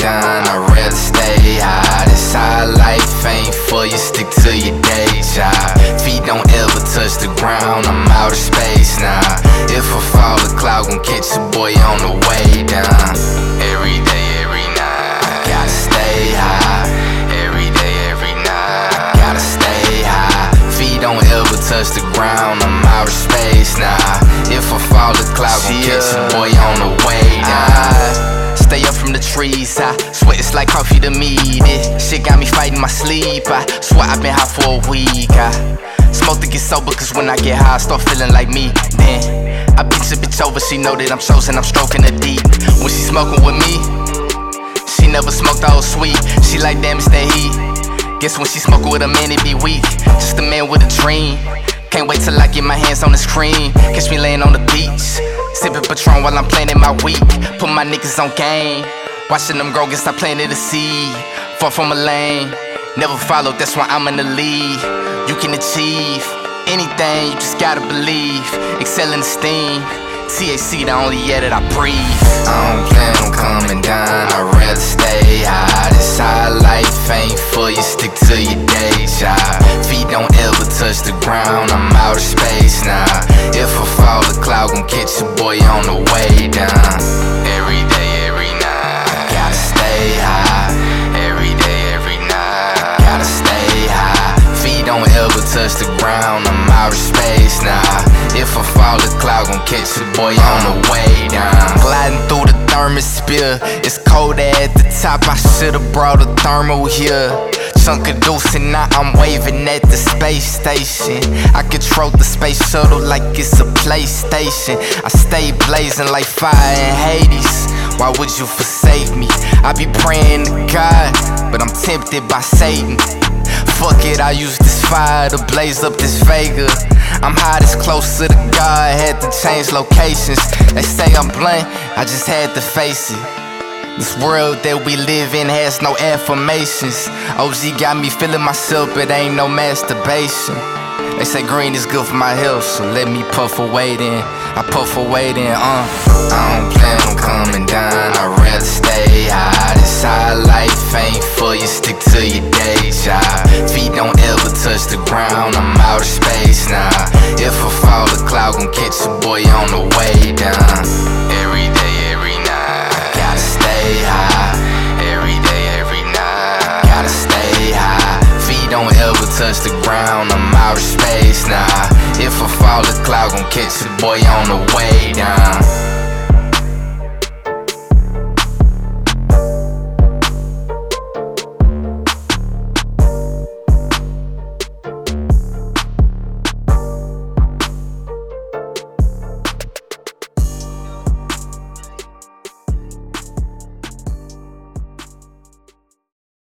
down, I'd rather stay high. This high life ain't for you, stick to your day job. Feet don't ever touch the ground, I'm out of space now. If I fall, a cloud gon' catch boy on the way down. Every day, every night, gotta stay high. Every day, every night, gotta stay high. Feet don't ever touch the ground, I'm out of space now. If I fall, the cloud gon' catch a boy on the way down. Stay up from the trees, I sweat it's like coffee to me. This shit got me fighting my sleep. I swear I've been high for a week. I smoke to get sober, cause when I get high, I start feeling like me. Then I bitch a bitch over, she know that I'm chosen, I'm stroking her deep. When she smoking with me, she never smoked all sweet. She like damn, it's that heat. Guess when she smoking with a man, it be weak. Just a man with a dream. Can't wait till I get my hands on the screen. Catch me laying on the beach. Sipping Patron while I'm planting my week. Put my niggas on game. Watching them grow, guess I planted a seed. Far from a lane. Never followed, that's why I'm in the lead. You can achieve anything, you just gotta believe. Excel in steam. THC, the only air that I breathe. I don't plan on coming down, I'd rather stay high. This high life ain't for you, stick to your day job. Touch the ground, I'm out of space now. If I fall, the cloud gon' catch a boy on the way down. Every day, every night, gotta stay high. Every day, every night, gotta stay high. Feet don't ever touch the ground, I'm out of space now. If I fall, the cloud gon' catch a boy on the way down. Gliding through the thermosphere, it's cold at the top. I should've brought a thermal here. Deuce and now I'm waving at the space station. I control the space shuttle like it's a PlayStation. I stay blazing like fire in Hades. Why would you forsake me? I be praying to God, but I'm tempted by Satan. Fuck it, I use this fire to blaze up this Vega. I'm high this closer to God, had to change locations. They say I'm blunt, I just had to face it. This world that we live in has no affirmations. OG got me feeling myself, but ain't no masturbation. They say green is good for my health, so let me puff away then. I puff away then, uh. I don't plan on coming down, I'd rather stay high. This high life ain't for you, stick to your day job. Feet don't ever touch the ground, I'm ever the ground, I'm out of space now. If I fall, the cloud gon' catch the boy on the way down.